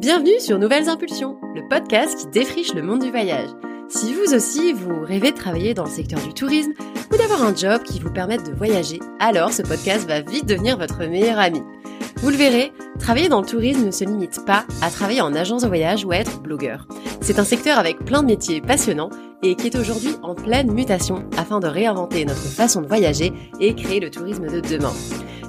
Bienvenue sur Nouvelles Impulsions, le podcast qui défriche le monde du voyage. Si vous aussi, vous rêvez de travailler dans le secteur du tourisme ou d'avoir un job qui vous permette de voyager, alors ce podcast va vite devenir votre meilleur ami. Vous le verrez, travailler dans le tourisme ne se limite pas à travailler en agence de voyage ou à être blogueur. C'est un secteur avec plein de métiers passionnants et qui est aujourd'hui en pleine mutation afin de réinventer notre façon de voyager et créer le tourisme de demain.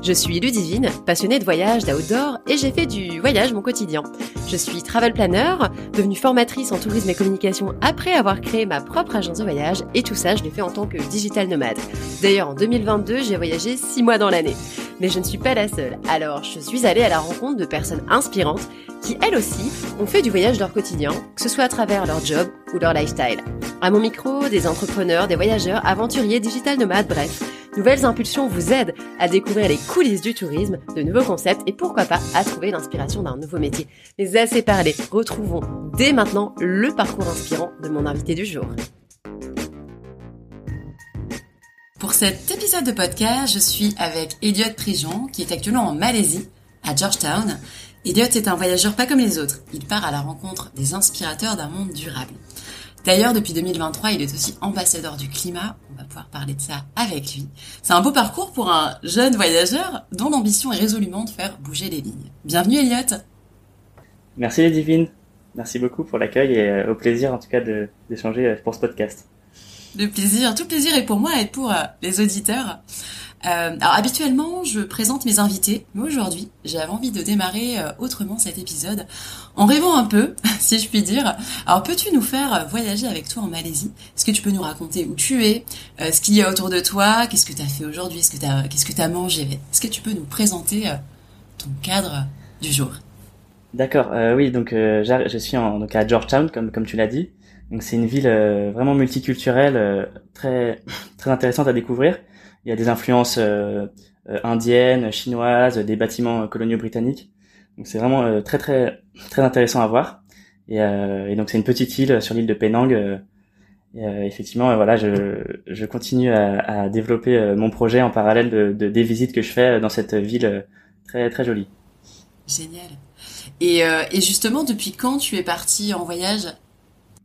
Je suis Ludivine, passionnée de voyage, d'outdoor et j'ai fait du voyage mon quotidien. Je suis travel planner, devenue formatrice en tourisme et communication après avoir créé ma propre agence de voyage et tout ça je l'ai fait en tant que digital nomade. D'ailleurs en 2022 j'ai voyagé 6 mois dans l'année. Mais je ne suis pas la seule, alors je suis allée à la rencontre de personnes inspirantes qui elles aussi ont fait du voyage leur quotidien, que ce soit à travers leur job ou leur lifestyle. À mon micro, des entrepreneurs, des voyageurs, aventuriers, digital nomades, bref. Nouvelles Impulsions vous aident à découvrir les coulisses du tourisme, de nouveaux concepts et pourquoi pas à trouver l'inspiration d'un nouveau métier. Mais assez parlé, retrouvons dès maintenant le parcours inspirant de mon invité du jour. Pour cet épisode de podcast, je suis avec Elliot Prijon, qui est actuellement en Malaisie, à Georgetown. Elliot est un voyageur pas comme les autres. Il part à la rencontre des inspirateurs d'un monde durable. D'ailleurs, depuis 2023, il est aussi ambassadeur du climat. On va pouvoir parler de ça avec lui. C'est un beau parcours pour un jeune voyageur dont l'ambition est résolument de faire bouger les lignes. Bienvenue Elliot. Merci les divines. Merci beaucoup pour l'accueil et euh, au plaisir en tout cas d'échanger euh, pour ce podcast. Le plaisir, tout plaisir est pour moi et pour euh, les auditeurs. Euh, alors habituellement, je présente mes invités, mais aujourd'hui, j'avais envie de démarrer euh, autrement cet épisode en rêvant un peu, si je puis dire. Alors peux-tu nous faire voyager avec toi en Malaisie? Est-ce que tu peux nous raconter où tu es, euh, ce qu'il y a autour de toi, qu'est-ce que tu as fait aujourd'hui, qu'est-ce que tu qu'est-ce que as mangé? Est-ce que tu peux nous présenter ton cadre du jour? D'accord, oui, donc je suis en, donc à Georgetown, comme comme tu l'as dit. Donc c'est une ville vraiment multiculturelle, très très intéressante à découvrir. Il y a des influences euh, euh, indiennes, chinoises, des bâtiments coloniaux britanniques. Donc c'est vraiment euh, très très très intéressant à voir. Et, et donc c'est une petite île sur l'île de Penang. Et, effectivement, voilà, je, je continue à, à développer mon projet en parallèle de, de, des visites que je fais dans cette ville très très jolie. Génial. Et, et justement, depuis quand tu es parti en voyage?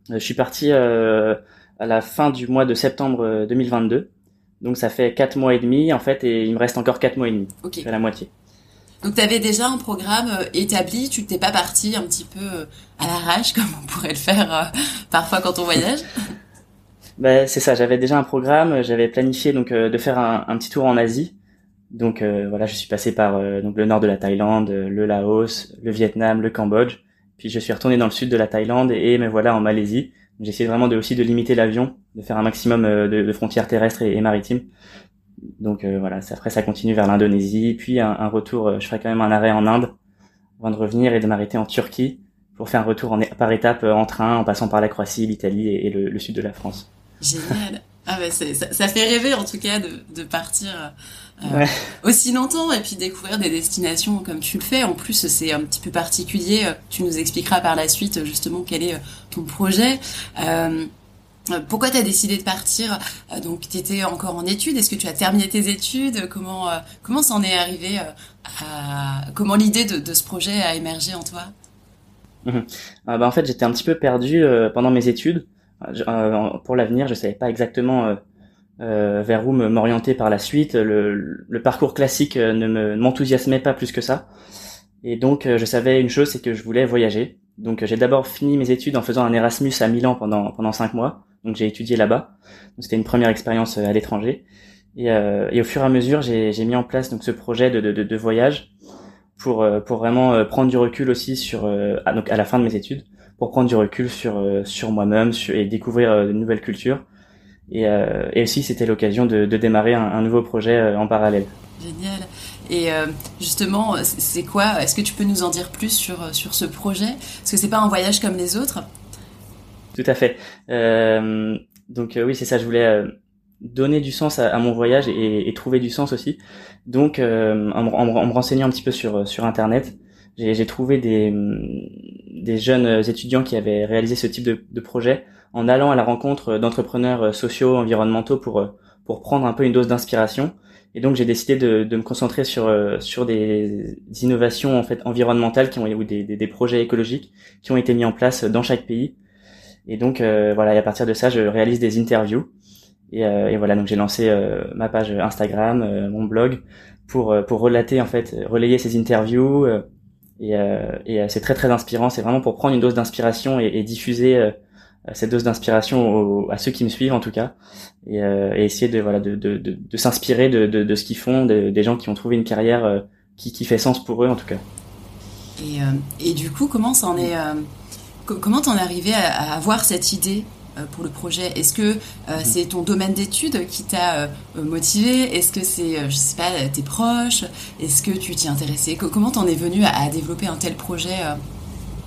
Je suis parti à la fin du mois de septembre 2022. Donc ça fait quatre mois et demi en fait et il me reste encore quatre mois et demi. Ok. la moitié. Donc tu avais déjà un programme euh, établi, tu t'es pas parti un petit peu euh, à l'arrache comme on pourrait le faire euh, parfois quand on voyage? Ben, c'est ça, j'avais déjà un programme, j'avais planifié donc de faire un, un, petit tour en Asie. Donc voilà, je suis passé par donc le nord de la Thaïlande, le Laos, le Vietnam, le Cambodge. Puis je suis retourné dans le sud de la Thaïlande et me voilà en Malaisie. J'ai essayé vraiment de aussi de limiter l'avion, de faire un maximum euh, de, de frontières terrestres et, maritimes. Donc euh, voilà, après ça continue vers l'Indonésie, puis un, un, retour, euh, je ferai quand même un arrêt en Inde avant de revenir et de m'arrêter en Turquie pour faire un retour en, par étapes en train, en passant par la Croatie, l'Italie et, le, le, sud de la France. Génial. Ah bah ça, ça, fait rêver en tout cas de, de partir euh, aussi longtemps et puis découvrir des destinations comme tu le fais. En plus, c'est un petit peu particulier. Tu nous expliqueras par la suite justement quel est ton projet. Euh, pourquoi tu as décidé de partir? Euh, Donc, tu étais encore en études. Est-ce que tu as terminé tes études? Comment euh, comment s'en est arrivé à comment l'idée de, de, ce projet a émergé en toi? Mmh. ah bah, en fait, j'étais un petit peu perdu pendant mes études. pour l'avenir, je savais pas exactement euh, vers où m'orienter par la suite. Le, le parcours classique euh, ne m'enthousiasmait pas plus que ça. Et donc euh, je savais une chose, c'est que je voulais voyager. Donc j'ai d'abord fini mes études en faisant un Erasmus à Milan pendant pendant cinq mois. Donc j'ai étudié là-bas. C'était une première expérience à l'étranger. Et, euh, et, au fur et à mesure, j'ai mis en place donc ce projet de, de, de voyage pour pour vraiment prendre du recul aussi sur à, donc à la fin de mes études, pour prendre du recul sur sur moi-même et découvrir de nouvelles cultures et, euh, et aussi, c'était l'occasion de, de, démarrer un, un, nouveau projet euh, en parallèle. Génial. Et euh, justement, c'est quoi Est-ce que tu peux nous en dire plus sur sur ce projet? Parce que c'est pas un voyage comme les autres. Tout à fait. Euh, donc oui, c'est ça. Je voulais donner du sens à, à mon voyage et, et, trouver du sens aussi. Donc, en, en, en, me renseignant un petit peu sur sur internet, j'ai trouvé des des jeunes étudiants qui avaient réalisé ce type de, de projet en allant à la rencontre d'entrepreneurs euh, sociaux, environnementaux pour euh, pour prendre un peu une dose d'inspiration. Et donc j'ai décidé de, de, me concentrer sur sur des, innovations en fait environnementales qui ont ou des, des, des, projets écologiques qui ont été mis en place dans chaque pays. Et donc voilà, et à partir de ça, je réalise des interviews. Et, et voilà, donc j'ai lancé ma page Instagram, mon blog pour pour relater en fait relayer ces interviews et, et c'est très très inspirant. C'est vraiment pour prendre une dose d'inspiration et, et diffuser cette dose d'inspiration à ceux qui me suivent en tout cas. Et, euh, et essayer de voilà de, de, de, de s'inspirer de, de, ce qu'ils font des gens qui ont trouvé une carrière euh, qui, qui fait sens pour eux en tout cas. Et, euh, et du coup comment ça en est comment t'en es arrivé à, avoir cette idée? Pour le projet Est-ce que mm-hmm. c'est ton domaine d'études qui t'a motivé? Est-ce que c'est, je sais pas, tes proches? Est-ce que tu t'y intéressais? Comment t'en es venu à, développer un tel projet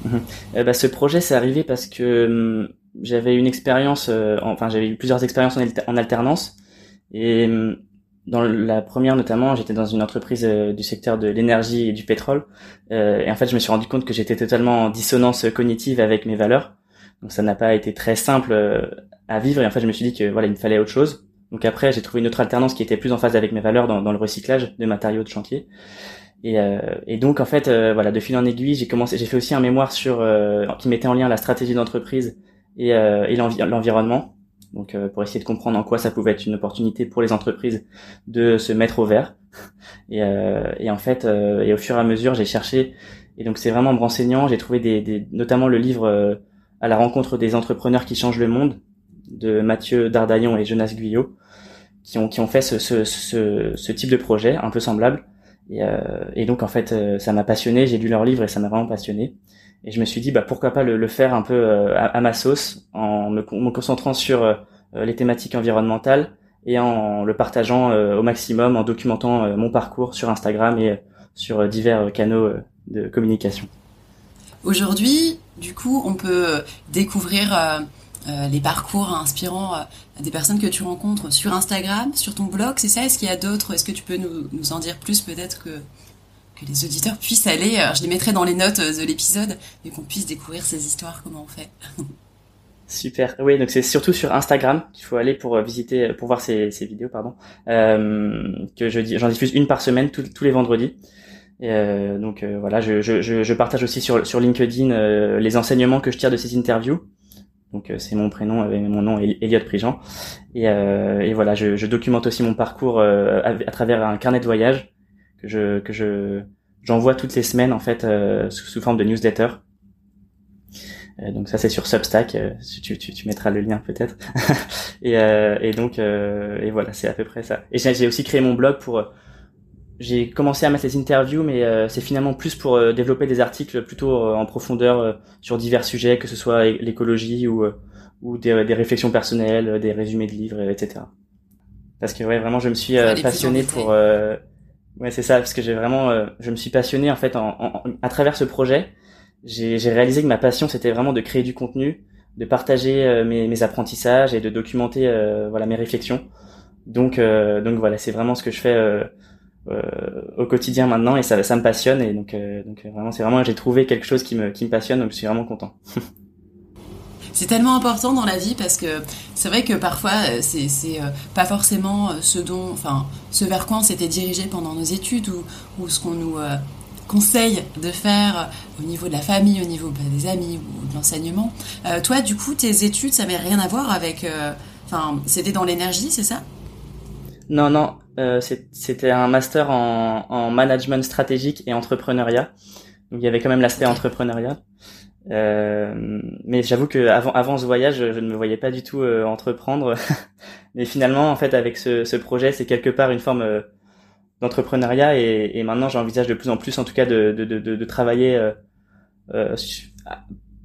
mm-hmm. bah, Ce projet, c'est arrivé parce que hum, j'avais une expérience, euh, enfin j'avais eu plusieurs expériences en, alternance et hum, dans la première notamment, j'étais dans une entreprise euh, du secteur de l'énergie et du pétrole euh, et en fait je me suis rendu compte que j'étais totalement en dissonance cognitive avec mes valeurs. Donc ça n'a pas été très simple à vivre et en fait je me suis dit que voilà il me fallait autre chose. Donc après j'ai trouvé une autre alternance qui était plus en phase avec mes valeurs dans, dans le recyclage de matériaux de chantier. Et, et, donc en fait, voilà, de fil en aiguille, j'ai commencé, j'ai fait aussi un mémoire sur qui mettait en lien la stratégie d'entreprise et, euh, et l'environnement. Donc euh, pour essayer de comprendre en quoi ça pouvait être une opportunité pour les entreprises de se mettre au vert. Et, euh, et en fait, et au fur et à mesure, j'ai cherché. Et donc c'est vraiment me renseignant. J'ai trouvé des, des, notamment le livre à la rencontre des entrepreneurs qui changent le monde de Mathieu Dardaillon et Jonas Guyot qui ont qui ont fait ce, ce, ce, ce type de projet un peu semblable. Et, euh, et donc en fait ça m'a passionné. J'ai lu leur livre et ça m'a vraiment passionné. Et je me suis dit, bah, pourquoi pas le, le faire un peu euh, à, ma sauce, en me, concentrant sur euh, les thématiques environnementales et en le partageant euh, au maximum, en documentant mon parcours sur Instagram et sur divers canaux de communication. Aujourd'hui, du coup, on peut découvrir les parcours inspirants des personnes que tu rencontres sur Instagram, sur ton blog, c'est ça? Est-ce qu'il y a d'autres? Est-ce que tu peux nous, en dire plus peut-être que les auditeurs puissent aller, euh, je les mettrai dans les notes euh, de l'épisode, et qu'on puisse découvrir ces histoires, comment on fait. Super. Oui, donc c'est surtout sur Instagram qu'il faut aller pour euh, visiter, pour voir ces, vidéos, pardon. Euh, que je j'en diffuse une par semaine tous les vendredis. Et euh, donc voilà, je, je, je, partage aussi sur sur LinkedIn les enseignements que je tire de ces interviews. Donc c'est mon prénom, avec mon nom Elliot Prigent. Et, et voilà, je, je, documente aussi mon parcours à, à, travers un carnet de voyage que je que je j'envoie toutes les semaines en fait euh, sous, forme de newsletter. Euh, donc ça c'est sur Substack, euh, tu, tu, tu, mettras le lien peut-être. et, et donc et voilà c'est à peu près ça. Et j'ai aussi créé mon blog pour j'ai commencé à mettre les interviews, mais c'est finalement plus pour développer des articles plutôt en profondeur sur divers sujets, que ce soit l'écologie ou, ou des, des, réflexions personnelles, des résumés de livres, etc. Parce que ouais, vraiment, je me suis passionné pour Ouais, c'est ça, parce que j'ai vraiment, euh, je me suis passionné en fait en, en, à travers ce projet. J'ai réalisé que ma passion c'était vraiment de créer du contenu, de partager euh, mes, mes, apprentissages et de documenter euh, voilà mes réflexions. Donc donc voilà, c'est vraiment ce que je fais au quotidien maintenant et ça ça me passionne et donc donc vraiment c'est vraiment j'ai trouvé quelque chose qui me qui me passionne donc je suis vraiment content. c'est tellement important dans la vie parce que c'est vrai que parfois euh, c'est c'est euh, pas forcément euh, ce dont enfin ce vers quoi on s'était dirigé pendant nos études ou, ou ce qu'on nous conseille de faire au niveau de la famille, au niveau bah, des amis ou de l'enseignement. toi, du coup, tes études, ça n'avait rien à voir avec. Enfin, c'était dans l'énergie, c'est ça? Non, non. C'était un master en, en, management stratégique et entrepreneuriat. Donc il y avait quand même l'aspect entrepreneuriat. Euh, mais j'avoue que avant, avant ce voyage, je ne me voyais pas du tout euh, entreprendre. mais finalement, en fait, avec ce, ce projet, c'est quelque part une forme euh, d'entrepreneuriat et, et, maintenant, j'envisage de plus en plus, en tout cas, de, de, de, de travailler euh,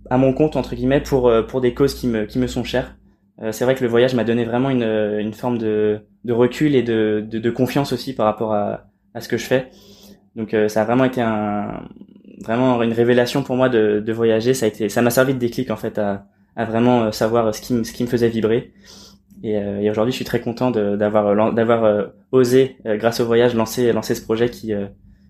à mon compte entre guillemets pour pour des causes qui me qui me sont chères. C'est vrai que le voyage m'a donné vraiment une une forme de de recul et de de, de confiance aussi par rapport à à ce que je fais. Donc ça a vraiment été un vraiment une révélation pour moi de, de voyager. Ça a été, ça m'a servi de déclic en fait à, à vraiment euh, savoir ce qui, me, ce qui me faisait vibrer. Et, euh, et aujourd'hui, je suis très content d'avoir d'avoir euh, osé, grâce au voyage, lancer lancer ce projet qui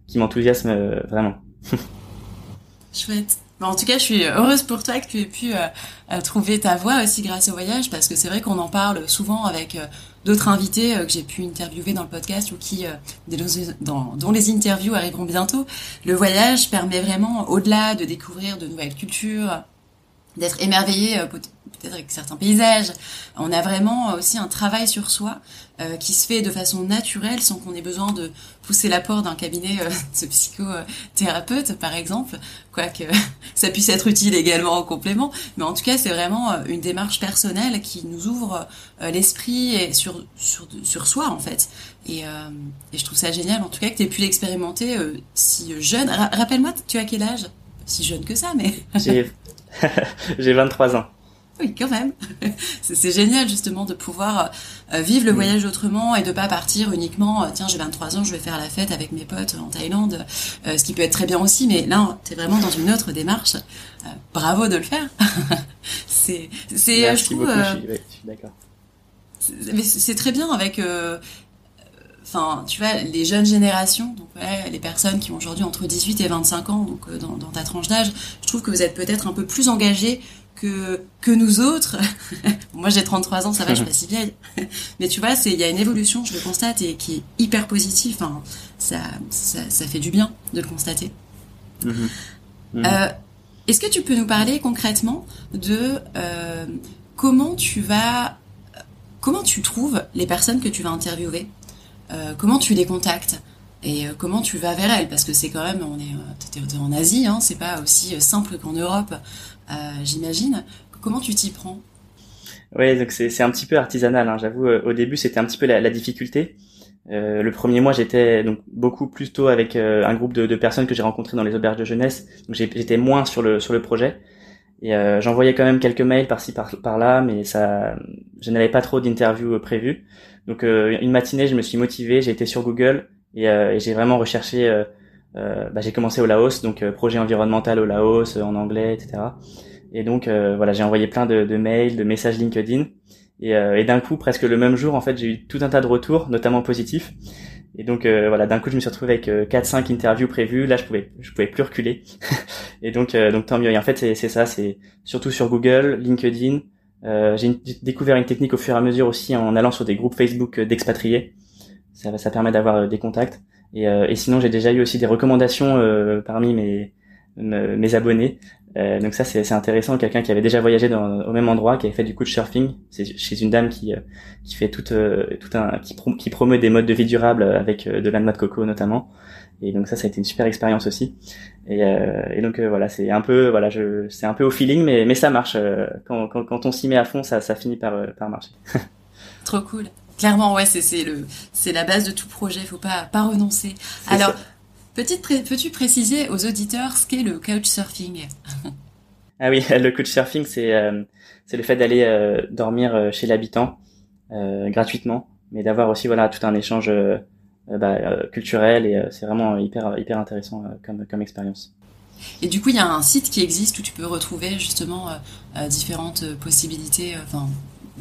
qui m'enthousiasme vraiment. Chouette. En tout cas, je suis heureuse pour toi que tu aies pu trouver ta voie aussi grâce au voyage, parce que c'est vrai qu'on en parle souvent avec d'autres invités que j'ai pu interviewer dans le podcast ou qui dans, dont les interviews arriveront bientôt. Le voyage permet vraiment, au-delà de découvrir de nouvelles cultures, d'être émerveillé peut-être avec certains paysages. On a vraiment aussi un travail sur soi euh, qui se fait de façon naturelle sans qu'on ait besoin de pousser la porte d'un cabinet euh, de psychothérapeute par exemple, quoique ça puisse être utile également en complément. Mais en tout cas, c'est vraiment euh, une démarche personnelle qui nous ouvre l'esprit et sur, sur, sur soi en fait. Et, et, je trouve ça génial en tout cas que tu aies pu l'expérimenter si jeune. Rappelle-moi, tu as quel âge? Si jeune que ça, mais... J'ai 23 ans. Oui, quand même. c'est génial justement de pouvoir euh, vivre le mm. voyage autrement et de pas partir uniquement, euh, tiens, j'ai 23 ans, je vais faire la fête avec mes potes en Thaïlande, euh, ce qui peut être très bien aussi, mais là, tu es vraiment dans une autre démarche. bravo de le faire. c'est, c'est, je trouve. je suis, d'accord. Mais c'est très bien avec enfin, tu vois, les jeunes générations, donc ouais, les personnes qui ont aujourd'hui entre 18 et 25 ans, donc dans, dans ta tranche d'âge, je trouve que vous êtes peut-être un peu plus engagés que que nous autres. Moi, j'ai 33 ans, ça va, je suis pas si vieille. Mais tu vois, c'est il y a une évolution, je le constate et qui est hyper positive. Enfin, ça, ça, ça fait du bien de le constater. Mm-hmm. Mm-hmm. Euh, Est-ce que tu peux nous parler concrètement de euh, comment tu vas, comment tu trouves les personnes que tu vas interviewer, euh, comment tu les contactes? Et euh, comment tu vas vers elles? Parce que c'est quand même on est euh, en Asie hein, c'est pas aussi simple qu'en Europe j'imagine. Comment tu t'y prends? Oui, donc c'est un petit peu artisanal. Hein. J'avoue, euh, au début, c'était un petit peu la, la difficulté. Euh, le premier mois, j'étais donc beaucoup plus tôt avec euh, un groupe de, de personnes que j'ai rencontrées dans les auberges de jeunesse. Donc j'étais moins sur le sur le projet. Et euh, j'envoyais quand même quelques mails par-ci par, là, mais ça, je n'avais pas trop d'interviews prévues. Donc une matinée, je me suis motivé, j'ai été sur Google et, et j'ai vraiment recherché euh, bah, j'ai commencé au Laos, donc euh, projet environnemental au Laos euh, en anglais, etc. Et donc voilà, j'ai envoyé plein de, de, mails, de messages LinkedIn. Et, et d'un coup, presque le même jour, en fait, j'ai eu tout un tas de retours, notamment positifs. Et donc voilà, d'un coup, je me suis retrouvé avec euh, 4-5 interviews prévues. Là, je pouvais, je pouvais plus reculer. et donc, donc tant mieux. Et en fait, c'est ça, c'est surtout sur Google, LinkedIn. Euh, j'ai découvert une technique au fur et à mesure aussi en allant sur des groupes Facebook d'expatriés. Ça, ça permet d'avoir des contacts. Et, euh, et sinon, j'ai déjà eu aussi des recommandations euh, parmi mes, mes abonnés. Euh, donc ça, c'est intéressant. Quelqu'un qui avait déjà voyagé dans, au même endroit, qui avait fait du couchsurfing. C'est chez une dame qui, qui fait tout, tout un, qui, promeut des modes de vie durables avec de la noix de coco notamment. Et donc ça, ça a été une super expérience aussi. Et, et donc voilà, c'est un peu, voilà, c'est un peu au feeling, mais mais ça marche. Quand, quand, quand on s'y met à fond, ça, ça finit par par marcher. Trop cool. Clairement, ouais, c'est le c'est la base de tout projet. Il faut pas pas renoncer. Alors, petite peux-tu préciser aux auditeurs ce qu'est le couchsurfing? Ah oui, le couchsurfing, c'est euh, c'est le fait d'aller euh, dormir euh, chez l'habitant gratuitement, mais d'avoir aussi voilà tout un échange bah, culturel et c'est vraiment hyper hyper intéressant comme comme expérience. Et du coup, il y a un site qui existe où tu peux retrouver justement différentes possibilités, enfin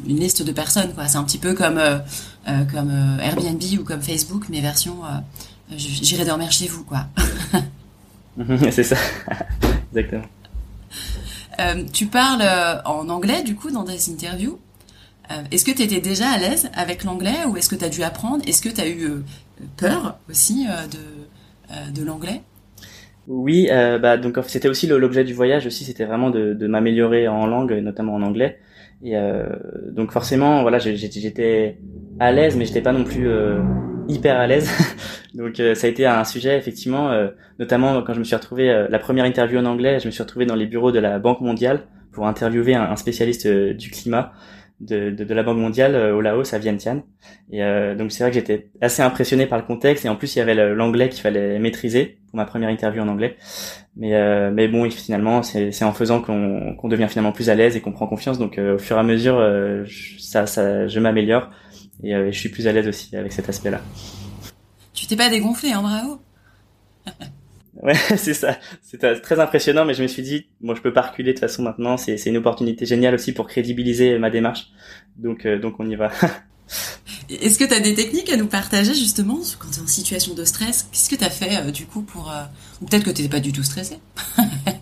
une liste de personnes. Quoi. C'est un petit peu comme, euh, euh, comme euh, Airbnb ou comme Facebook, mais version j'irai dormir chez vous. quoi. c'est ça, exactement. tu parles en anglais, du coup, dans des interviews. est-ce que tu étais déjà à l'aise avec l'anglais ou est-ce que tu as dû apprendre? Est-ce que tu as eu peur aussi de, de l'anglais? Oui, bah donc c'était aussi l'objet du voyage aussi, c'était vraiment de, de m'améliorer en langue, notamment en anglais. Et euh, donc forcément, voilà, j'étais à l'aise, mais j'étais pas non plus euh, hyper à l'aise. donc euh, ça a été un sujet effectivement, notamment quand je me suis retrouvé la première interview en anglais, je me suis retrouvé dans les bureaux de la Banque mondiale pour interviewer un, spécialiste du climat de, de, de, la Banque mondiale au Laos à Vientiane. Et donc c'est vrai que j'étais assez impressionné par le contexte et en plus il y avait l'anglais qu'il fallait maîtriser pour ma première interview en anglais. Mais, euh, mais bon, finalement, c'est en faisant qu'on qu'on devient finalement plus à l'aise et qu'on prend confiance. Donc, euh, au fur et à mesure, euh, ça, ça, je m'améliore et je suis plus à l'aise aussi avec cet aspect-là. Tu t'es pas dégonflé, hein, bravo. ouais, c'est ça. C'était très impressionnant, mais je me suis dit, moi, je peux pas reculer de toute façon maintenant. C'est une opportunité géniale aussi pour crédibiliser ma démarche. Donc, donc on y va. Est-ce que tu as des techniques à nous partager justement quand tu es en situation de stress? Qu'est-ce que tu as fait euh, du coup pour... Euh, ou peut-être que tu n'étais pas du tout stressé?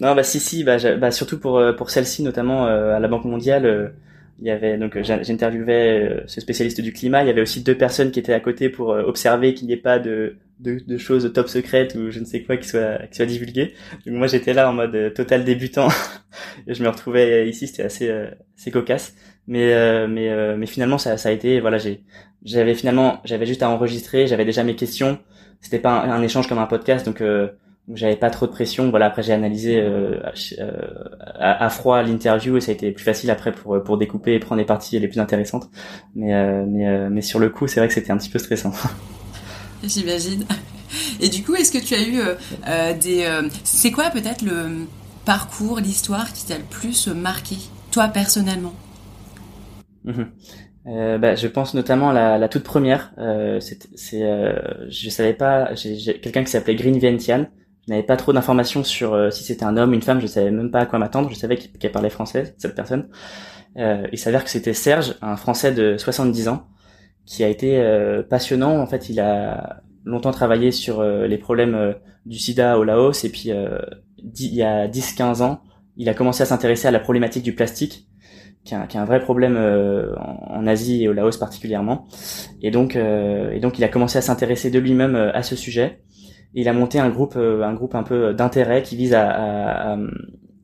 Non, bah si, si, bah, bah surtout pour, euh, pour celle-ci notamment à la Banque mondiale, il y avait donc j'interviewais ce spécialiste du climat. Il y avait aussi deux personnes qui étaient à côté pour observer qu'il n'y ait pas de, de, de, choses top secrètes ou je ne sais quoi qui soit qui soit divulgué. Donc moi j'étais là en mode total débutant et je me retrouvais ici. C'était assez assez cocasse. Mais mais mais finalement ça ça a été voilà j'ai j'avais finalement j'avais juste à enregistrer. J'avais déjà mes questions. C'était pas un, un, échange comme un podcast donc j'avais pas trop de pression. Voilà, après j'ai analysé euh, à, à, froid l'interview et ça a été plus facile après pour pour découper et prendre les parties les plus intéressantes. Mais euh, mais euh, mais sur le coup, c'est vrai que c'était un petit peu stressant. J'imagine. Et du coup, est-ce que tu as eu euh, des c'est quoi peut-être le parcours, l'histoire qui t'a le plus marqué, toi personnellement? Mmh euh, bah, je pense notamment à la, la toute première. Euh, c'est, euh, je savais pas. J'ai, quelqu'un qui s'appelait Green Vientiane je n'avais pas trop d'informations sur euh, si c'était un homme, une femme, je savais même pas à quoi m'attendre, je savais qu'elle parlait français, cette personne. Euh, il s'avère que c'était Serge, un Français de 70 ans, qui a été euh, passionnant. En fait, il a longtemps travaillé sur euh, les problèmes du sida au Laos, et puis il y a 10-15 ans, il a commencé à s'intéresser à la problématique du plastique, qui est un, vrai problème en, Asie et au Laos particulièrement. Et donc, et donc il a commencé à s'intéresser de lui-même à ce sujet il a monté un groupe, euh, un groupe un peu d'intérêt qui vise à, à,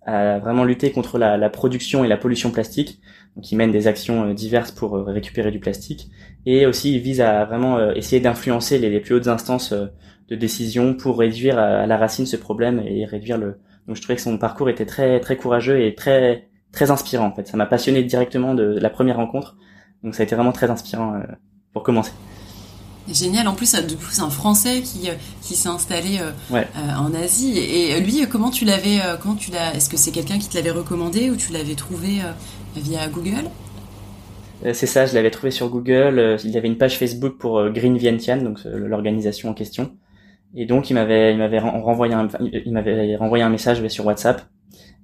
à, vraiment lutter contre la, la, production et la pollution plastique. Donc, il mène des actions euh, diverses pour euh, récupérer du plastique et aussi il vise à vraiment essayer d'influencer les, les, plus hautes instances de décision pour réduire à, la racine ce problème et réduire le. Donc, je trouvais que son parcours était très très courageux et très très inspirant. En fait, ça m'a passionné directement de la première rencontre. Donc, ça a été vraiment très inspirant pour commencer. Génial. En plus, du coup, c'est un Français qui euh, qui s'est installé euh, euh, en Asie. Et lui, comment tu l'avais, comment tu l'as Est-ce que c'est quelqu'un qui te l'avait recommandé ou tu l'avais trouvé via Google? C'est ça. Je l'avais trouvé sur Google. Il y avait une page Facebook pour Green Vientiane, donc l'organisation en question. Et donc, il m'avait il m'avait renvoyé un il m'avait renvoyé un message sur WhatsApp.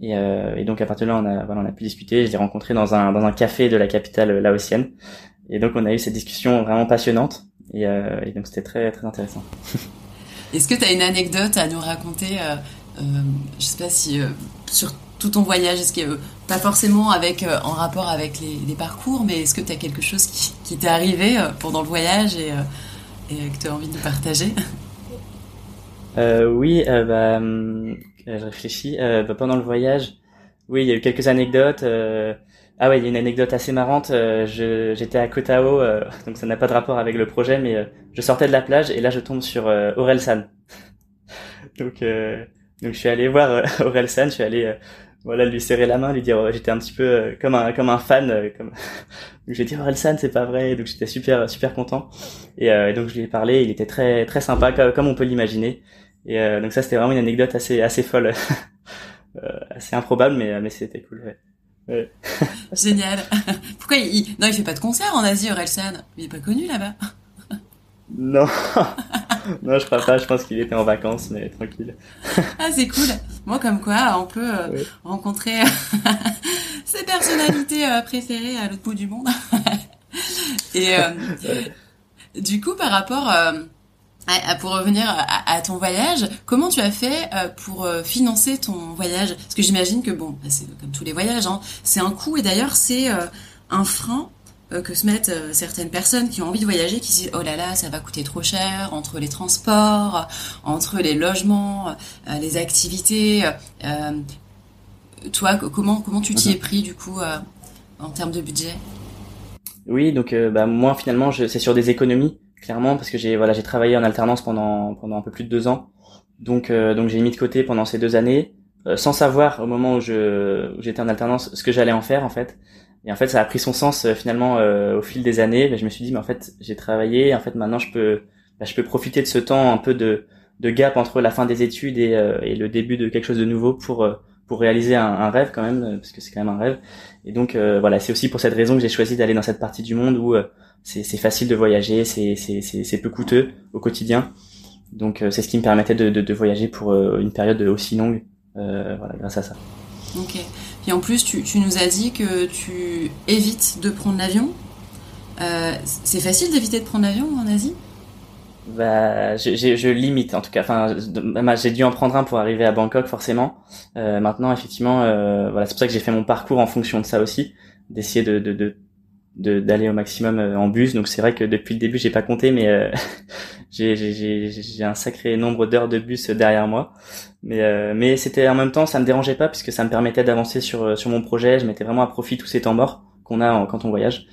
Et, et, donc à partir de là, on a voilà, on a pu discuter. Je l'ai rencontré dans un dans un café de la capitale laotienne. Et donc on a eu cette discussion vraiment passionnante. Et, euh, et donc c'était très très intéressant. Est-ce que tu as une anecdote à nous raconter euh, euh, Je sais pas si sur tout ton voyage, est-ce que pas forcément avec en rapport avec les, les parcours, mais est-ce que tu as quelque chose qui, qui t'est arrivé pendant le voyage et, et que tu as envie de partager? Oui, bah, je réfléchis. Bah, pendant le voyage, oui, il y a eu quelques anecdotes. Ah ouais, il y a une anecdote assez marrante. Euh, j'étais à Kotao, euh, donc ça n'a pas de rapport avec le projet, mais euh, je sortais de la plage et là je tombe sur Aurel San. donc donc je suis allé voir Aurel San, je suis allé voilà lui serrer la main, lui dire j'étais un petit peu comme un comme un fan comme donc j'ai dit Aurel c'est pas vrai, donc j'étais super super content et, donc je lui ai parlé, il était très très sympa comme, on peut l'imaginer et donc ça c'était vraiment une anecdote assez assez folle. assez improbable mais mais c'était cool ouais. Génial. Pourquoi il, non, il fait pas de concert en Asie, Orelsan? Il est pas connu là-bas. non, non, je crois pas. Je pense qu'il était en vacances, mais tranquille. ah, c'est cool. Moi, comme quoi, on peut euh, rencontrer ses personnalités euh, préférées à l'autre bout du monde. Et euh, du coup, par rapport pour revenir à, ton voyage, comment tu as fait euh, pour euh, financer ton voyage? Parce que j'imagine que bon, bah, c'est comme tous les voyages, hein, c'est un coût et d'ailleurs c'est euh, un frein que se mettent certaines personnes qui ont envie de voyager, qui disent oh là là, ça va coûter trop cher entre les transports, entre les logements, les activités. toi, comment comment tu t'y es pris du coup en termes de budget? Oui, donc bah, moi finalement, c'est sur des économies clairement parce que j'ai voilà j'ai travaillé en alternance pendant pendant un peu plus de deux ans. Donc euh, donc j'ai mis de côté pendant ces deux années euh, sans savoir au moment où je j'étais en alternance ce que j'allais en faire en fait. Et en fait ça a pris son sens euh, finalement au fil des années. Mais je me suis dit mais en fait j'ai travaillé. En fait maintenant je peux bah, je peux profiter de ce temps un peu de de gap entre la fin des études et, et le début de quelque chose de nouveau pour pour réaliser un, un rêve quand même parce que c'est quand même un rêve. Et donc voilà c'est aussi pour cette raison que j'ai choisi d'aller dans cette partie du monde où c'est facile de voyager, c'est peu coûteux au quotidien. Donc euh, c'est ce qui me permettait de, de, de voyager pour euh, une période aussi longue, euh, voilà, grâce à ça. Ok. Et en plus, tu, tu, nous as dit que tu évites de prendre l'avion. Euh, c'est facile d'éviter de prendre l'avion en Asie? Bah, je, je, je, limite en tout cas. Enfin, j'ai dû en prendre un pour arriver à Bangkok forcément. Euh, maintenant, effectivement, euh, voilà, c'est pour ça que j'ai fait mon parcours en fonction de ça aussi. d'essayer de, de, de d'aller au maximum en bus donc c'est vrai que depuis le début j'ai pas compté mais euh, j'ai un sacré nombre d'heures de bus derrière moi mais mais c'était en même temps ça me dérangeait pas puisque ça me permettait d'avancer sur sur mon projet je mettais vraiment à profit tous ces temps morts qu'on a quand on voyage.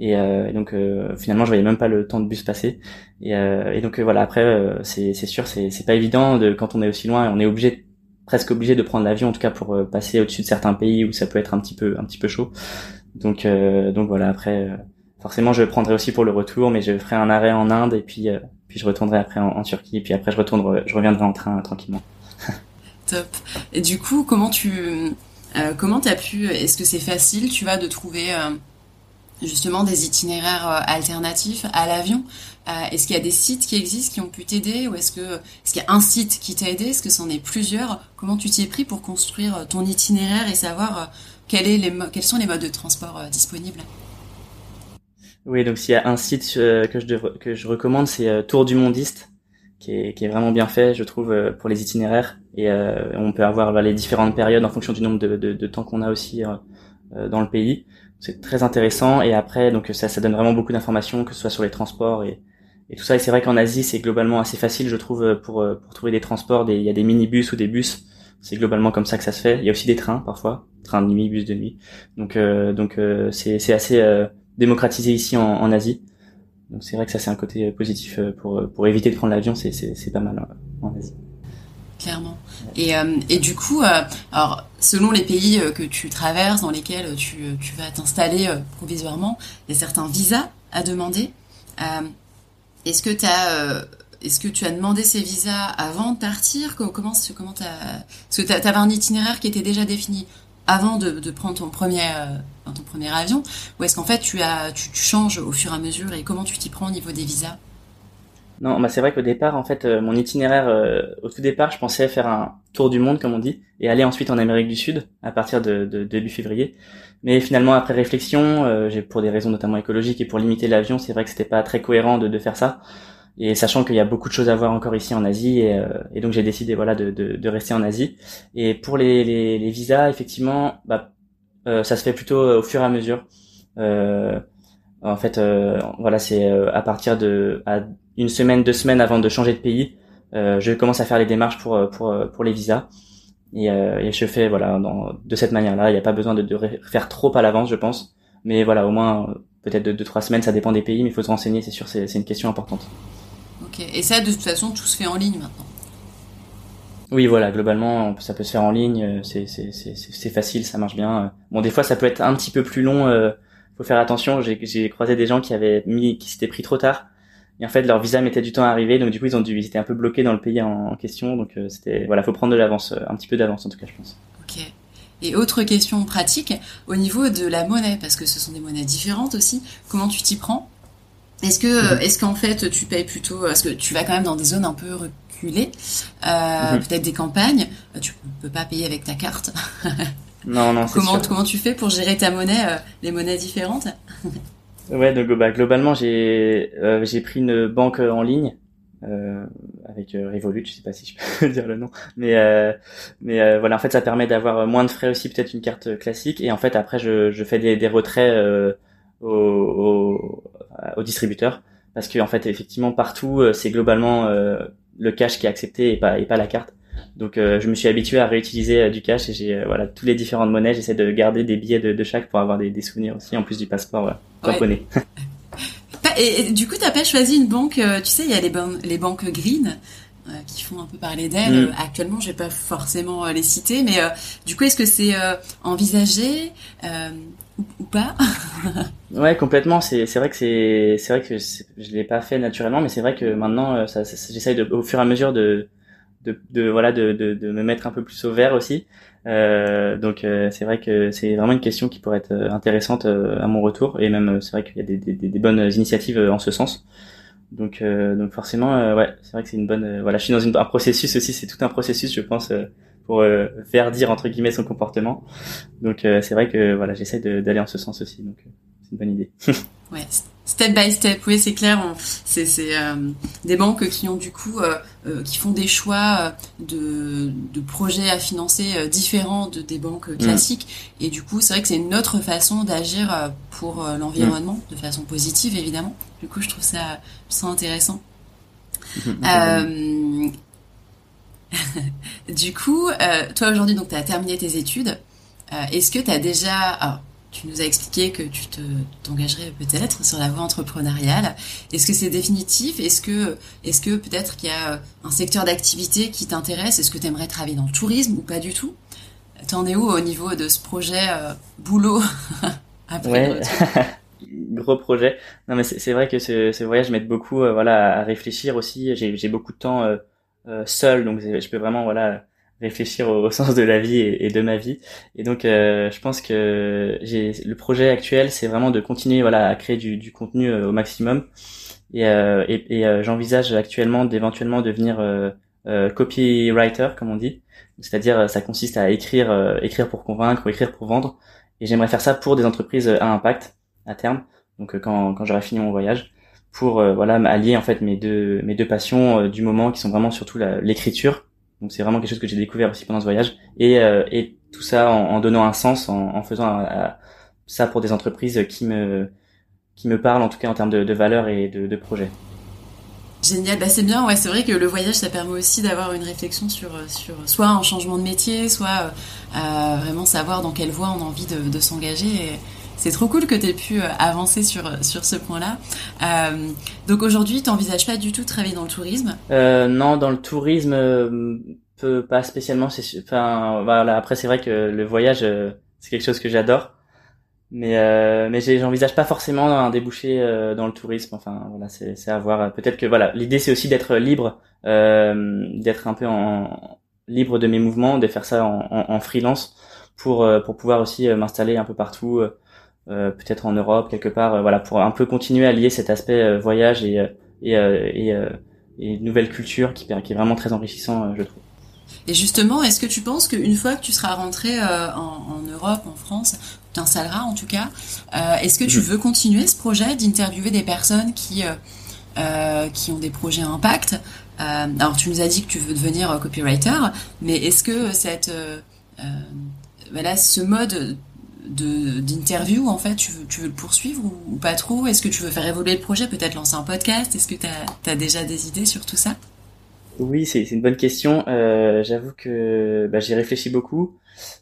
Et, euh, donc euh, finalement, je voyais même pas le temps de bus passer. Et, euh, et donc voilà, après, c'est sûr, c'est pas évident de quand on est aussi loin, on est obligé presque obligé de prendre l'avion en tout cas pour passer au-dessus de certains pays où ça peut être un petit peu un petit peu chaud. Donc donc voilà, après forcément je prendrai aussi pour le retour, mais je ferai un arrêt en Inde et puis puis je retournerai après en, Turquie et puis après je retournerai, je reviendrai en train tranquillement. Top. Et du coup, comment tu euh, comment t'as pu Est-ce que c'est facile, tu vois, de trouver euh, justement des itinéraires euh, alternatifs à l'avion? Est-ce qu'il y a des sites qui existent qui ont pu t'aider ou est-ce que est-ce qu'il y a un site qui t'a aidé? Est-ce que c'en est plusieurs? Comment tu t'y es pris pour construire ton itinéraire et savoir quel est les quels sont les modes de transport disponibles? Oui, donc s'il y a un site que je que je recommande, c'est Tour du Mondiste qui est, qui est vraiment bien fait, je trouve, euh, pour les itinéraires. Et euh, on peut avoir les différentes périodes en fonction du nombre de, de, de temps qu'on a aussi euh, dans le pays. C'est très intéressant. Et après, donc ça, ça donne vraiment beaucoup d'informations, que ce soit sur les transports et, et tout ça. Et c'est vrai qu'en Asie, c'est globalement assez facile, je trouve, pour, pour trouver des transports. Il y a des minibus ou des bus. C'est globalement comme ça que ça se fait. Il y a aussi des trains parfois, trains de nuit, bus de nuit. Donc, donc c'est, c'est assez démocratisé ici en, en Asie. Donc c'est vrai que ça c'est un côté euh, positif euh, pour euh, pour éviter de prendre l'avion, c'est pas mal en Asie. Clairement. Et, et du coup, alors selon les pays que tu traverses, dans lesquels tu, tu vas t'installer provisoirement, il y a certains visas à demander. Est-ce que tu as est-ce que tu as demandé ces visas avant de partir? Comment comment Est-ce que tu avais un itinéraire qui était déjà défini avant de, prendre ton premier dans ton premier avion Ou est-ce qu'en fait tu, as, tu, changes au fur et à mesure et comment tu t'y prends au niveau des visas? Non, bah c'est vrai qu'au départ, en fait, euh, mon itinéraire, euh, au tout départ, je pensais faire un tour du monde, comme on dit, et aller ensuite en Amérique du Sud à partir de, début février. Mais finalement, après réflexion, euh, j'ai pour des raisons notamment écologiques et pour limiter l'avion, c'est vrai que c'était pas très cohérent de faire ça. Et sachant qu'il y a beaucoup de choses à voir encore ici en Asie, et, et donc j'ai décidé voilà de, de, rester en Asie. Et pour les, les, les visas, effectivement, bah, euh, ça se fait plutôt euh, au fur et à mesure. Euh, en fait, voilà, c'est à partir de à une semaine, deux semaines avant de changer de pays, je commence à faire les démarches pour pour pour les visas. Et, et, je fais voilà dans, de cette manière-là. Il n'y a pas besoin de, de, faire trop à l'avance, je pense. Mais voilà, au moins peut-être de deux trois semaines, ça dépend des pays, mais il faut se renseigner. C'est sûr, c'est une question importante. Ok. Et ça, de toute façon, tout se fait en ligne maintenant. Oui, voilà, globalement, ça peut se faire en ligne, euh, c'est facile, ça marche bien. Bon, des fois, ça peut être un petit peu plus long. Euh, faut faire attention. J'ai croisé des gens qui avaient mis, qui s'étaient pris trop tard, et en fait, leur visa mettait du temps à arriver, donc du coup, ils ont dû, ils étaient un peu bloqués dans le pays en, question. Donc, euh, c'était, voilà, faut prendre de l'avance, un petit peu d'avance en tout cas, je pense. Ok. Et autre question pratique, au niveau de la monnaie, parce que ce sont des monnaies différentes aussi, comment tu t'y prends? Est-ce que, mhm. est-ce qu'en fait, tu payes plutôt, parce que tu vas quand même dans des zones un peu euh, mhm. peut-être des campagnes. Euh, tu peux pas payer avec ta carte. non, non. Comment sûr. comment tu fais pour gérer ta monnaie, euh, les monnaies différentes? Ouais, donc bah, globalement j'ai j'ai pris une banque en ligne avec Revolut, je sais pas si je peux dire le nom, mais mais voilà en fait ça permet d'avoir moins de frais aussi peut-être une carte classique et en fait après je, je fais des, des retraits au, au, au distributeur parce que en fait effectivement partout c'est globalement le cash qui est accepté et pas et pas la carte. Donc euh, je me suis habitué à réutiliser euh, du cash et j'ai euh, voilà toutes les différentes monnaies. J'essaie de garder des billets de, de chaque pour avoir des, des, souvenirs aussi en plus du passeport japonais. et, du coup t'as pas choisi une banque Tu sais il y a les, les banques green qui font un peu parler d'elles. Mm. Actuellement, je vais pas forcément les citer, mais du coup, est-ce que c'est envisagé ou, pas Ouais, complètement. C'est vrai que c'est c'est vrai que je l'ai pas fait naturellement, mais c'est vrai que maintenant, euh, ça, j'essaye de au fur et à mesure de de, de voilà de, de, de, me mettre un peu plus au vert aussi. Euh, donc euh, c'est vrai que c'est vraiment une question qui pourrait être euh, intéressante à mon retour et même c'est vrai qu'il y a des, des, des, bonnes initiatives en ce sens. Donc donc forcément ouais c'est vrai que c'est une bonne voilà je suis dans une, un processus aussi c'est tout un processus je pense pour euh, faire dire entre guillemets son comportement. Donc euh, c'est vrai que voilà, j'essaie d'aller en ce sens aussi. Donc euh, c'est une bonne idée. Ouais, step by step, oui, c'est clair. C'est euh, des banques qui ont du coup, qui font des choix de, de projets à financer différents de des banques mm. classiques. Et du coup, c'est vrai que c'est une autre façon d'agir pour l'environnement, mm. de façon positive évidemment. Du coup, je trouve ça, je intéressant. du coup, toi aujourd'hui, donc, tu as terminé tes études. Est-ce que tu as déjà... Tu nous as expliqué que tu te t'engagerais peut-être sur la voie entrepreneuriale. Est-ce que c'est définitif? Est-ce que est-ce que peut-être qu'il y a un secteur d'activité qui t'intéresse? Est-ce que tu aimerais travailler dans le tourisme ou pas du tout? T'en es où au niveau de ce projet euh, boulot? Après ouais. Gros projet. Non mais c'est vrai que ce, ce voyage m'aide beaucoup euh, voilà à réfléchir aussi. J'ai beaucoup de temps euh, euh seul donc je peux vraiment voilà réfléchir au, sens de la vie et, de ma vie. Et donc, euh, je pense que j'ai le projet actuel, c'est vraiment de continuer voilà à créer du, du contenu euh, au maximum. Et, euh, et, et j'envisage actuellement d'éventuellement devenir copywriter, comme on dit. C'est-à-dire, ça consiste à écrire, écrire pour convaincre ou écrire pour vendre. Et j'aimerais faire ça pour des entreprises à impact à terme. Donc, quand, quand j'aurai fini mon voyage, pour voilà allier en fait mes deux mes deux passions du moment qui sont vraiment surtout l'écriture donc c'est vraiment quelque chose que j'ai découvert aussi pendant ce voyage et, euh, et tout ça en, en, donnant un sens, en, en faisant euh, ça pour des entreprises qui me qui me parlent en tout cas en termes de, de valeur et de, de projet. Génial, bah c'est bien. Ouais, c'est vrai que le voyage, ça permet aussi d'avoir une réflexion sur, sur soit un changement de métier, soit euh, vraiment savoir dans quelle voie on a envie de, de s'engager. C'est trop cool que tu aies pu euh, avancer sur, sur ce point-là. Euh, donc aujourd'hui, tu n'envisages pas du tout de travailler dans le tourisme? Euh, Non, dans le tourisme, peu, pas spécialement. Enfin, voilà. Après, c'est vrai que le voyage, c'est quelque chose que j'adore. Mais, euh, mais j'envisage pas forcément un débouché dans le tourisme. Enfin, voilà, c'est à voir. Peut-être que voilà, l'idée c'est aussi d'être libre, d'être un peu en, libre de mes mouvements, de faire ça en, en, freelance pour pour pouvoir aussi m'installer un peu partout euh, peut-être en Europe quelque part, euh, voilà, pour un peu continuer à lier cet aspect euh, voyage et et, et, et nouvelle culture qui, qui est vraiment très enrichissant, je trouve. Et justement, est-ce que tu penses qu'une fois que tu seras rentré en, en, Europe, en France, tu t'installeras en tout cas, euh, est-ce que tu veux continuer ce projet d'interviewer des personnes qui, euh, qui ont des projets à impact? Euh, Alors tu nous as dit que tu veux devenir copywriter, mais est-ce que cette, voilà, ce mode d'interview en fait tu veux, tu veux le poursuivre ou, pas trop? Est-ce que tu veux faire évoluer le projet Peut-être lancer un podcast? Est-ce que tu as, déjà des idées sur tout ça? Oui, c'est une bonne question. Euh, J'avoue que bah, j'y réfléchis beaucoup.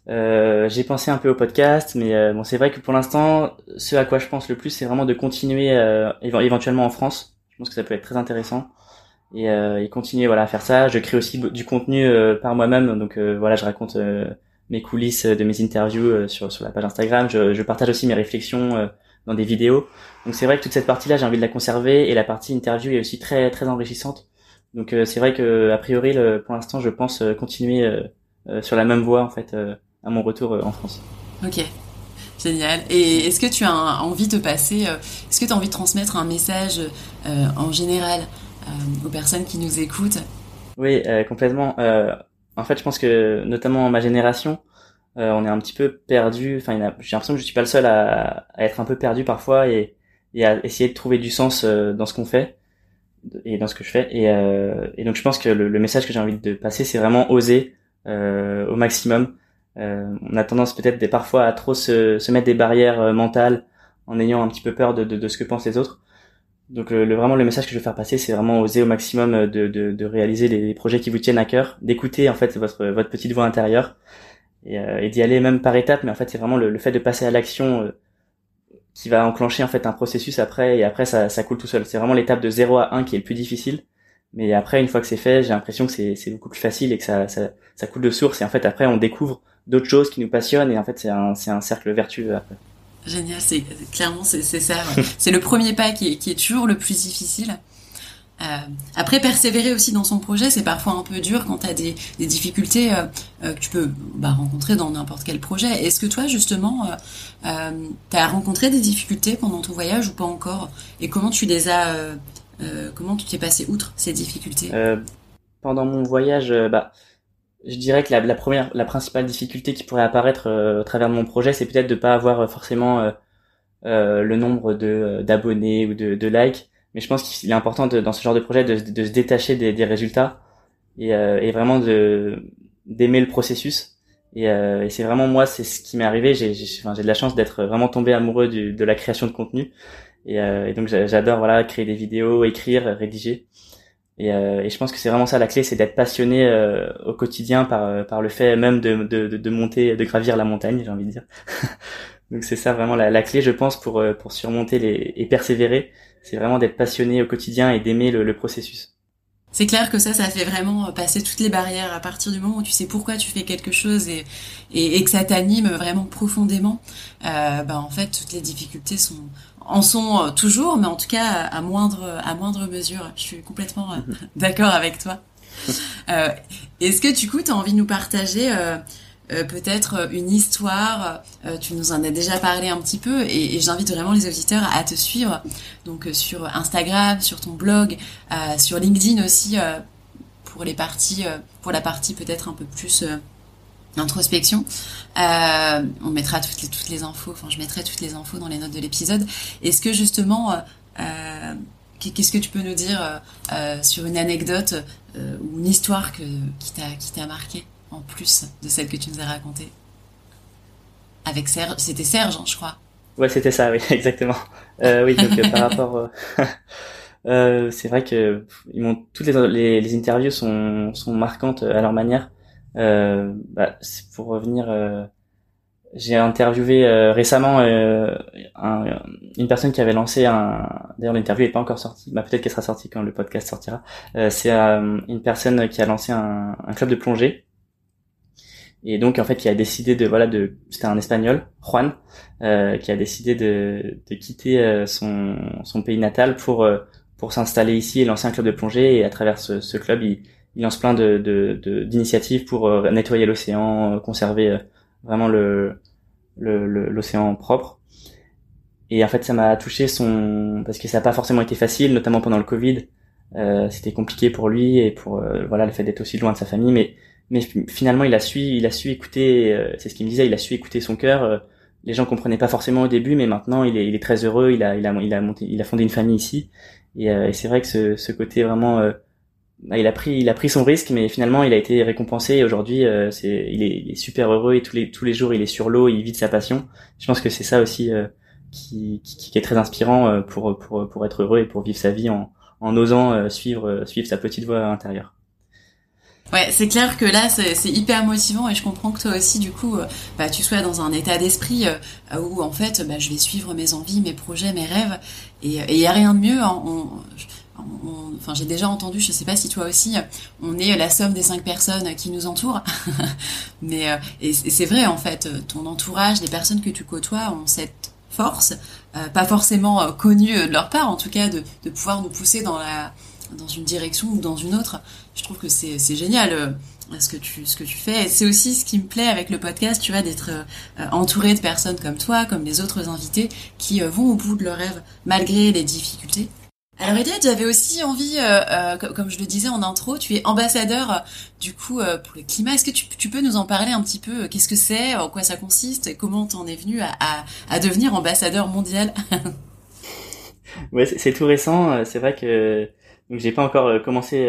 Euh, j'ai pensé un peu au podcast, mais euh, bon, c'est vrai que pour l'instant, ce à quoi je pense le plus, c'est vraiment de continuer euh, éventuellement en France. Je pense que ça peut être très intéressant et, euh, et continuer voilà à faire ça. Je crée aussi du contenu par moi-même, donc voilà, je raconte mes coulisses de mes interviews euh, sur, sur la page Instagram. Je, je partage aussi mes réflexions euh, dans des vidéos. Donc c'est vrai que toute cette partie-là, j'ai envie de la conserver et la partie interview est aussi très très enrichissante. Donc euh, c'est vrai que a priori, le, pour l'instant, je pense continuer sur la même voie en fait à mon retour en France. Ok. Génial. Et est-ce que tu as envie de passer, est-ce que tu as envie de transmettre un message en général aux personnes qui nous écoutent? Oui, complètement. En fait, je pense que notamment ma génération, euh, on est un petit peu perdu. Enfin, j'ai l'impression que je suis pas le seul à, être un peu perdu parfois et, à essayer de trouver du sens euh, dans ce qu'on fait et dans ce que je fais. Et, euh, donc, je pense que le, message que j'ai envie de passer, c'est vraiment oser au maximum. on a tendance peut-être parfois à trop se, mettre des barrières mentales en ayant un petit peu peur de, de ce que pensent les autres. Donc le, vraiment le message que je veux faire passer, c'est vraiment oser au maximum euh, de, de, de réaliser les projets qui vous tiennent à cœur, d'écouter en fait votre votre petite voix intérieure et, euh, et d'y aller même par étapes. Mais en fait, c'est vraiment le, fait de passer à l'action euh, qui va enclencher en fait un processus après et après ça, ça coule tout seul. C'est vraiment l'étape de 0 à 1 qui est le plus difficile. Mais après, une fois que c'est fait, j'ai l'impression que c'est beaucoup plus facile et que ça, ça, ça coule de source. Et en fait, après, on découvre d'autres choses qui nous passionnent et en fait, c'est un, un cercle vertueux après. Génial, c'est clairement c'est ça. c'est le premier pas qui est, qui est, toujours le plus difficile. Euh, après, persévérer aussi dans son projet, c'est parfois un peu dur quand tu as des, des difficultés euh, euh, que tu peux bah, rencontrer dans n'importe quel projet. Est-ce que toi, justement, euh, euh tu as rencontré des difficultés pendant ton voyage ou pas encore? Et comment tu les as, comment tu t'es passé outre ces difficultés? Pendant mon voyage, bah, je dirais que la, première, la principale difficulté qui pourrait apparaître euh, au travers de mon projet, c'est peut-être de pas avoir euh, forcément le nombre de d'abonnés ou de, de likes, mais je pense qu'il est important de, dans ce genre de projet de, de se détacher des, des résultats et, et vraiment de d'aimer le processus. Et, et c'est vraiment moi, c'est ce qui m'est arrivé. J'ai j'ai de la chance d'être vraiment tombé amoureux du, de la création de contenu. Et, et donc j'adore voilà créer des vidéos, écrire, rédiger. Et, euh, et, je pense que c'est vraiment ça la clé, c'est d'être passionné euh, au quotidien par euh, par le fait même de, de, de monter, de gravir la montagne, j'ai envie de dire. Donc c'est ça vraiment la, la, clé, je pense, pour pour surmonter les et persévérer, c'est vraiment d'être passionné au quotidien et d'aimer le, le, processus. C'est clair que ça, ça fait vraiment passer toutes les barrières à partir du moment où tu sais pourquoi tu fais quelque chose et, et, et que ça t'anime vraiment profondément. Euh, bah en fait, toutes les difficultés sont, en sont euh, toujours, mais en tout cas à moindre, à moindre mesure. Je suis complètement euh, d'accord avec toi. Euh, Est-ce que du coup, tu as envie de nous partager euh, euh, peut-être une histoire Tu nous en as déjà parlé un petit peu, et, et j'invite vraiment les auditeurs à te suivre. Donc sur Instagram, sur ton blog, sur LinkedIn aussi, pour les parties, pour la partie peut-être un peu plus introspection. Euh, on mettra toutes les, toutes les infos, enfin je mettrai toutes les infos dans les notes de l'épisode. Est-ce que justement, euh, euh qu'est-ce que tu peux nous dire euh, euh sur une anecdote euh, ou une histoire que, qui t'a qui t'a marqué en plus de celle que tu nous as racontée? Avec Serge C'était Serge, hein, je crois. Ouais, c'était ça, oui, exactement. oui, donc par rapport, c'est vrai que ils toutes les, les, les interviews sont sont marquantes à leur manière. Euh, bah, pour revenir, euh, j'ai interviewé euh, récemment un, une personne qui avait lancé un. D'ailleurs, l'interview n'est pas encore sortie. Bah, peut-être qu'elle sera sortie quand le podcast sortira. c'est une personne qui a lancé un, club de plongée et donc en fait qui a décidé de voilà de c'était un espagnol Juan euh, qui a décidé de, de quitter euh, son, son pays natal pour euh, pour s'installer ici et lancer un club de plongée et à travers ce, ce club il, il lance plein de, d'initiatives pour euh, nettoyer l'océan, euh, conserver euh, vraiment le, l'océan propre. Et en fait, ça m'a touché son parce que ça n'a pas forcément été facile, notamment pendant le Covid. c'était compliqué pour lui et pour voilà le fait d'être aussi loin de sa famille, mais mais finalement il a su il a su écouter. c'est ce qu'il me disait, il a su écouter son cœur. les gens comprenaient pas forcément au début, mais maintenant il est, il est très heureux. Il a il a il a monté, il a fondé une famille ici. Et, et c'est vrai que ce, ce côté vraiment il a pris il a pris son risque mais finalement il a été récompensé et aujourd'hui euh, c'est il est, il est, super heureux et tous les tous les jours il est sur l'eau il vit de sa passion je pense que c'est ça aussi euh, qui, qui, qui, est très inspirant euh, pour pour pour être heureux et pour vivre sa vie en en osant suivre suivre sa petite voie intérieure Ouais, c'est clair que là, c'est hyper motivant et je comprends que toi aussi, du coup, bah, tu sois dans un état d'esprit où, en fait, bah, je vais suivre mes envies, mes projets, mes rêves. Et il y a rien de mieux. Hein, enfin j'ai déjà entendu, je sais pas si toi aussi, on est la somme des cinq personnes qui nous entourent. Mais euh, et c'est vrai en fait, ton entourage, les personnes que tu côtoies ont cette force, euh, pas forcément euh, connue de leur part, en tout cas de, de pouvoir nous pousser dans la dans une direction ou dans une autre. Je trouve que c'est génial ce que tu ce que tu fais. C'est aussi ce qui me plaît avec le podcast, tu vois, d'être entouré de personnes comme toi, comme les autres invités, qui vont au bout de leurs rêves malgré les difficultés. Alors Eliade, j'avais aussi envie, euh, euh, comme je le disais en intro, tu es ambassadeur euh, du coup pour le climat. Est-ce que tu, peux nous en parler un petit peu Qu'est-ce que c'est En quoi ça consiste Comment t'en es venu à, devenir ambassadeur mondial? Ouais, c'est tout récent. C'est vrai que donc j'ai pas encore commencé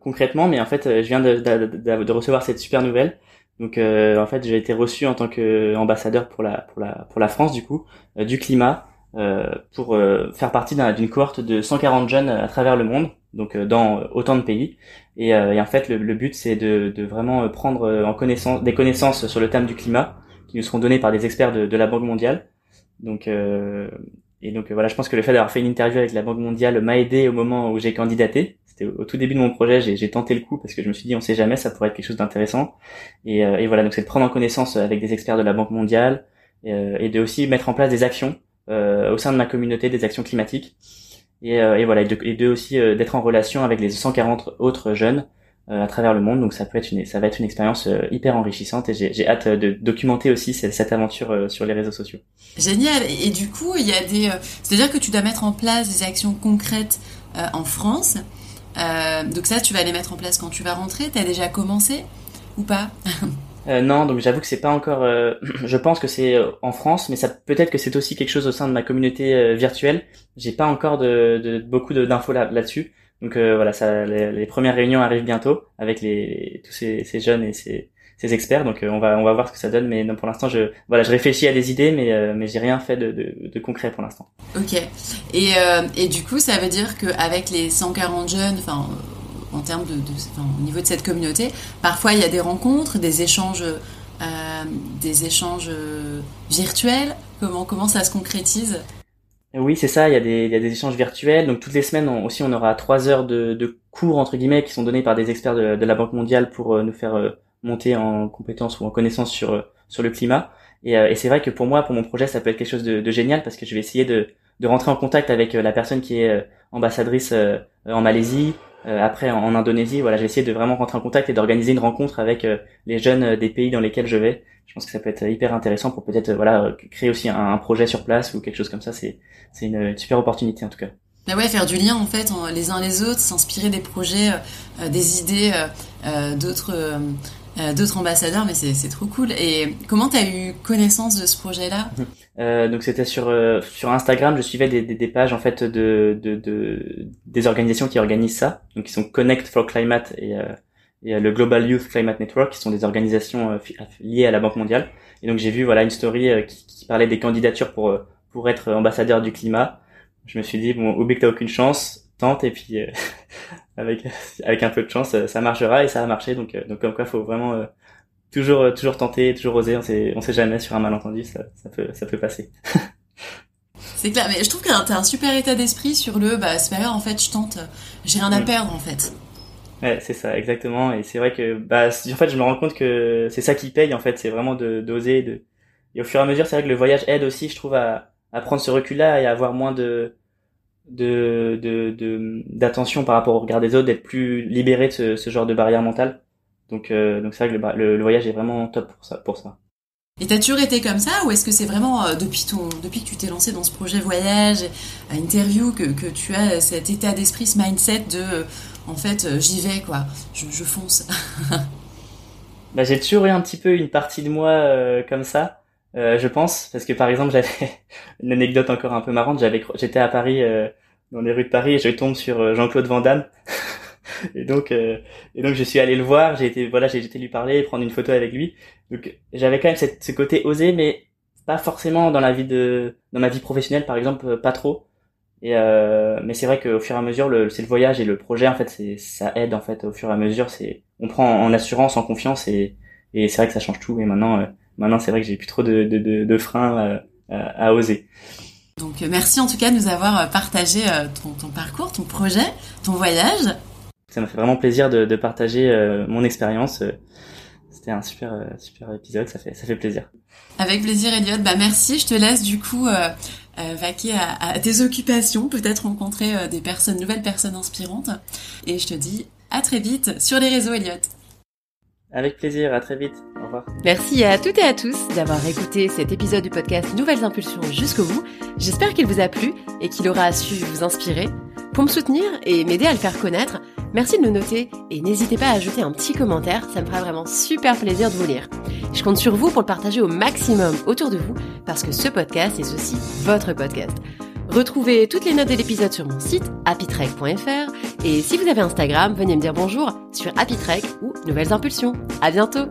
concrètement, mais en fait, je viens de, de, recevoir cette super nouvelle. Donc en fait, j'ai été reçu en tant qu'ambassadeur pour la pour la pour la France du coup du climat. Euh, pour euh, faire partie d'une cohorte de 140 jeunes à travers le monde, donc euh, dans autant de pays. Et, et en fait, le, le but, c'est de, de, vraiment prendre en connaissance des connaissances sur le thème du climat, qui nous seront données par des experts de, de la Banque mondiale. Donc, et donc voilà, je pense que le fait d'avoir fait une interview avec la Banque mondiale m'a aidé au moment où j'ai candidaté. C'était au, tout début de mon projet, j'ai tenté le coup parce que je me suis dit, on sait jamais, ça pourrait être quelque chose d'intéressant. Et, et, voilà, donc c'est de prendre en connaissance avec des experts de la Banque mondiale et de aussi mettre en place des actions euh, au sein de ma communauté des actions climatiques. Et, euh, et voilà, et de, aussi euh, d'être en relation avec les 140 autres jeunes à travers le monde. Donc ça peut être une, ça va être une expérience hyper enrichissante et j'ai hâte de documenter aussi cette aventure sur les réseaux sociaux. Génial. Et du coup, il y a des, c'est-à-dire que tu dois mettre en place des actions concrètes en France. donc ça, tu vas les mettre en place quand tu vas rentrer. T'as déjà commencé ou pas? euh, non, donc j'avoue que c'est pas encore. Euh, je pense que c'est euh, en France, mais ça peut-être que c'est aussi quelque chose au sein de ma communauté virtuelle. J'ai pas encore de, de beaucoup d'infos là, là-dessus. Donc voilà, ça, les, premières réunions arrivent bientôt avec les, tous ces, ces, jeunes et ces, ces experts. Donc on va on va voir ce que ça donne. Mais non, pour l'instant, je voilà, je réfléchis à des idées, mais mais j'ai rien fait de, de, de, concret pour l'instant. Ok. Et et du coup, ça veut dire qu'avec les 140 jeunes, enfin en termes de, au niveau de cette communauté. Parfois, il y a des rencontres, des échanges, euh, des échanges euh, virtuels. Comment comment ça se concrétise? Oui, c'est ça. Il y a des il y a des échanges virtuels. Donc toutes les semaines aussi, on aura trois heures de, de, cours entre guillemets qui sont donnés par des experts de, de la Banque mondiale pour euh, nous faire monter en compétences ou en connaissances sur sur le climat. Et, et c'est vrai que pour moi, pour mon projet, ça peut être quelque chose de, de génial parce que je vais essayer de de rentrer en contact avec la personne qui est ambassadrice en Malaisie, euh, après en, Indonésie, voilà, j'ai essayé de vraiment rentrer en contact et d'organiser une rencontre avec euh, les jeunes euh, des pays dans lesquels je vais. Je pense que ça peut être hyper intéressant pour peut-être voilà créer aussi un, projet sur place ou quelque chose comme ça. C'est c'est une, super opportunité en tout cas. Bah ouais, faire du lien en fait les uns les autres, s'inspirer des projets, des idées d'autres d'autres ambassadeurs, mais c'est trop cool. Et comment tu as eu connaissance de ce projet-là? Euh, donc c'était sur euh, sur Instagram, je suivais des, des, des, pages en fait de, de, de, des organisations qui organisent ça, donc qui sont Connect for Climate et, euh, et le Global Youth Climate Network, qui sont des organisations liées à la Banque mondiale. Et donc j'ai vu voilà une story qui, qui, parlait des candidatures pour pour être ambassadeur du climat. Je me suis dit bon, oublie que t'as aucune chance, tente et puis avec avec un peu de chance ça marchera et ça a marché. Donc donc comme quoi faut vraiment toujours euh, toujours tenter, toujours oser. On sait on sait jamais sur un malentendu, ça, ça peut ça peut passer. c'est clair, mais je trouve que t'as un super état d'esprit sur le bah c'est pas grave en fait, je tente, j'ai rien à mm. perdre en fait. Ouais, c'est ça, exactement. Et c'est vrai que, bah, en fait, je me rends compte que c'est ça qui paye, en fait. C'est vraiment de, d'oser, de, et au fur et à mesure, c'est vrai que le voyage aide aussi, je trouve, à, à prendre ce recul-là et à avoir moins de, de, de, d'attention par rapport au regard des autres, d'être plus libéré de ce, ce genre de barrière mentale. Donc, euh, donc c'est vrai que le, voyage est vraiment top pour ça. Pour ça. Et t'as toujours été comme ça ou est-ce que c'est vraiment euh, depuis ton depuis que tu t'es lancé dans ce projet voyage, à interview que, que tu as cet état d'esprit, ce mindset de euh, en fait j'y vais quoi, je, je fonce. bah, j'ai toujours eu un petit peu une partie de moi comme ça, je pense, parce que par exemple j'avais une anecdote encore un peu marrante, j'avais j'étais à Paris dans les rues de Paris je tombe sur Jean-Claude Van Damme. et donc euh, et donc je suis allé le voir. J'ai été voilà j'ai été lui parler prendre une photo avec lui. Donc j'avais quand même ce côté osé mais pas forcément dans la vie de dans ma vie professionnelle par exemple euh, pas trop. Et euh, mais c'est vrai qu'au fur et à mesure c'est le voyage et le projet en fait c'est ça aide en fait au fur et à mesure. C'est on prend en assurance en confiance et et c'est vrai que ça change tout. Et maintenant maintenant c'est vrai que j'ai plus trop de de, de, de freins à, à, oser donc merci en tout cas de nous avoir partagé ton, ton parcours, ton projet, ton voyage. Ça m'a fait vraiment plaisir de, de partager euh, mon expérience. Euh, c'était un super euh, super épisode, ça fait ça fait plaisir. Avec plaisir, Elliot. Bah merci. Je te laisse du coup euh, vaquer à, à, tes occupations, peut-être rencontrer des personnes, nouvelles personnes inspirantes. Et je te dis à très vite sur les réseaux, Elliot. Avec plaisir, à très vite. Au revoir. Merci à toutes et à tous d'avoir écouté cet épisode du podcast Nouvelles Impulsions jusqu'au bout. J'espère qu'il vous a plu et qu'il aura su vous inspirer. Pour me soutenir et m'aider à le faire connaître, merci de le noter et n'hésitez pas à ajouter un petit commentaire, ça me fera vraiment super plaisir de vous lire. Je compte sur vous pour le partager au maximum autour de vous parce que ce podcast est aussi votre podcast. Retrouvez toutes les notes de l'épisode sur mon site happytrek.fr et si vous avez Instagram, venez me dire bonjour sur happytrek ou Nouvelles Impulsions. À bientôt!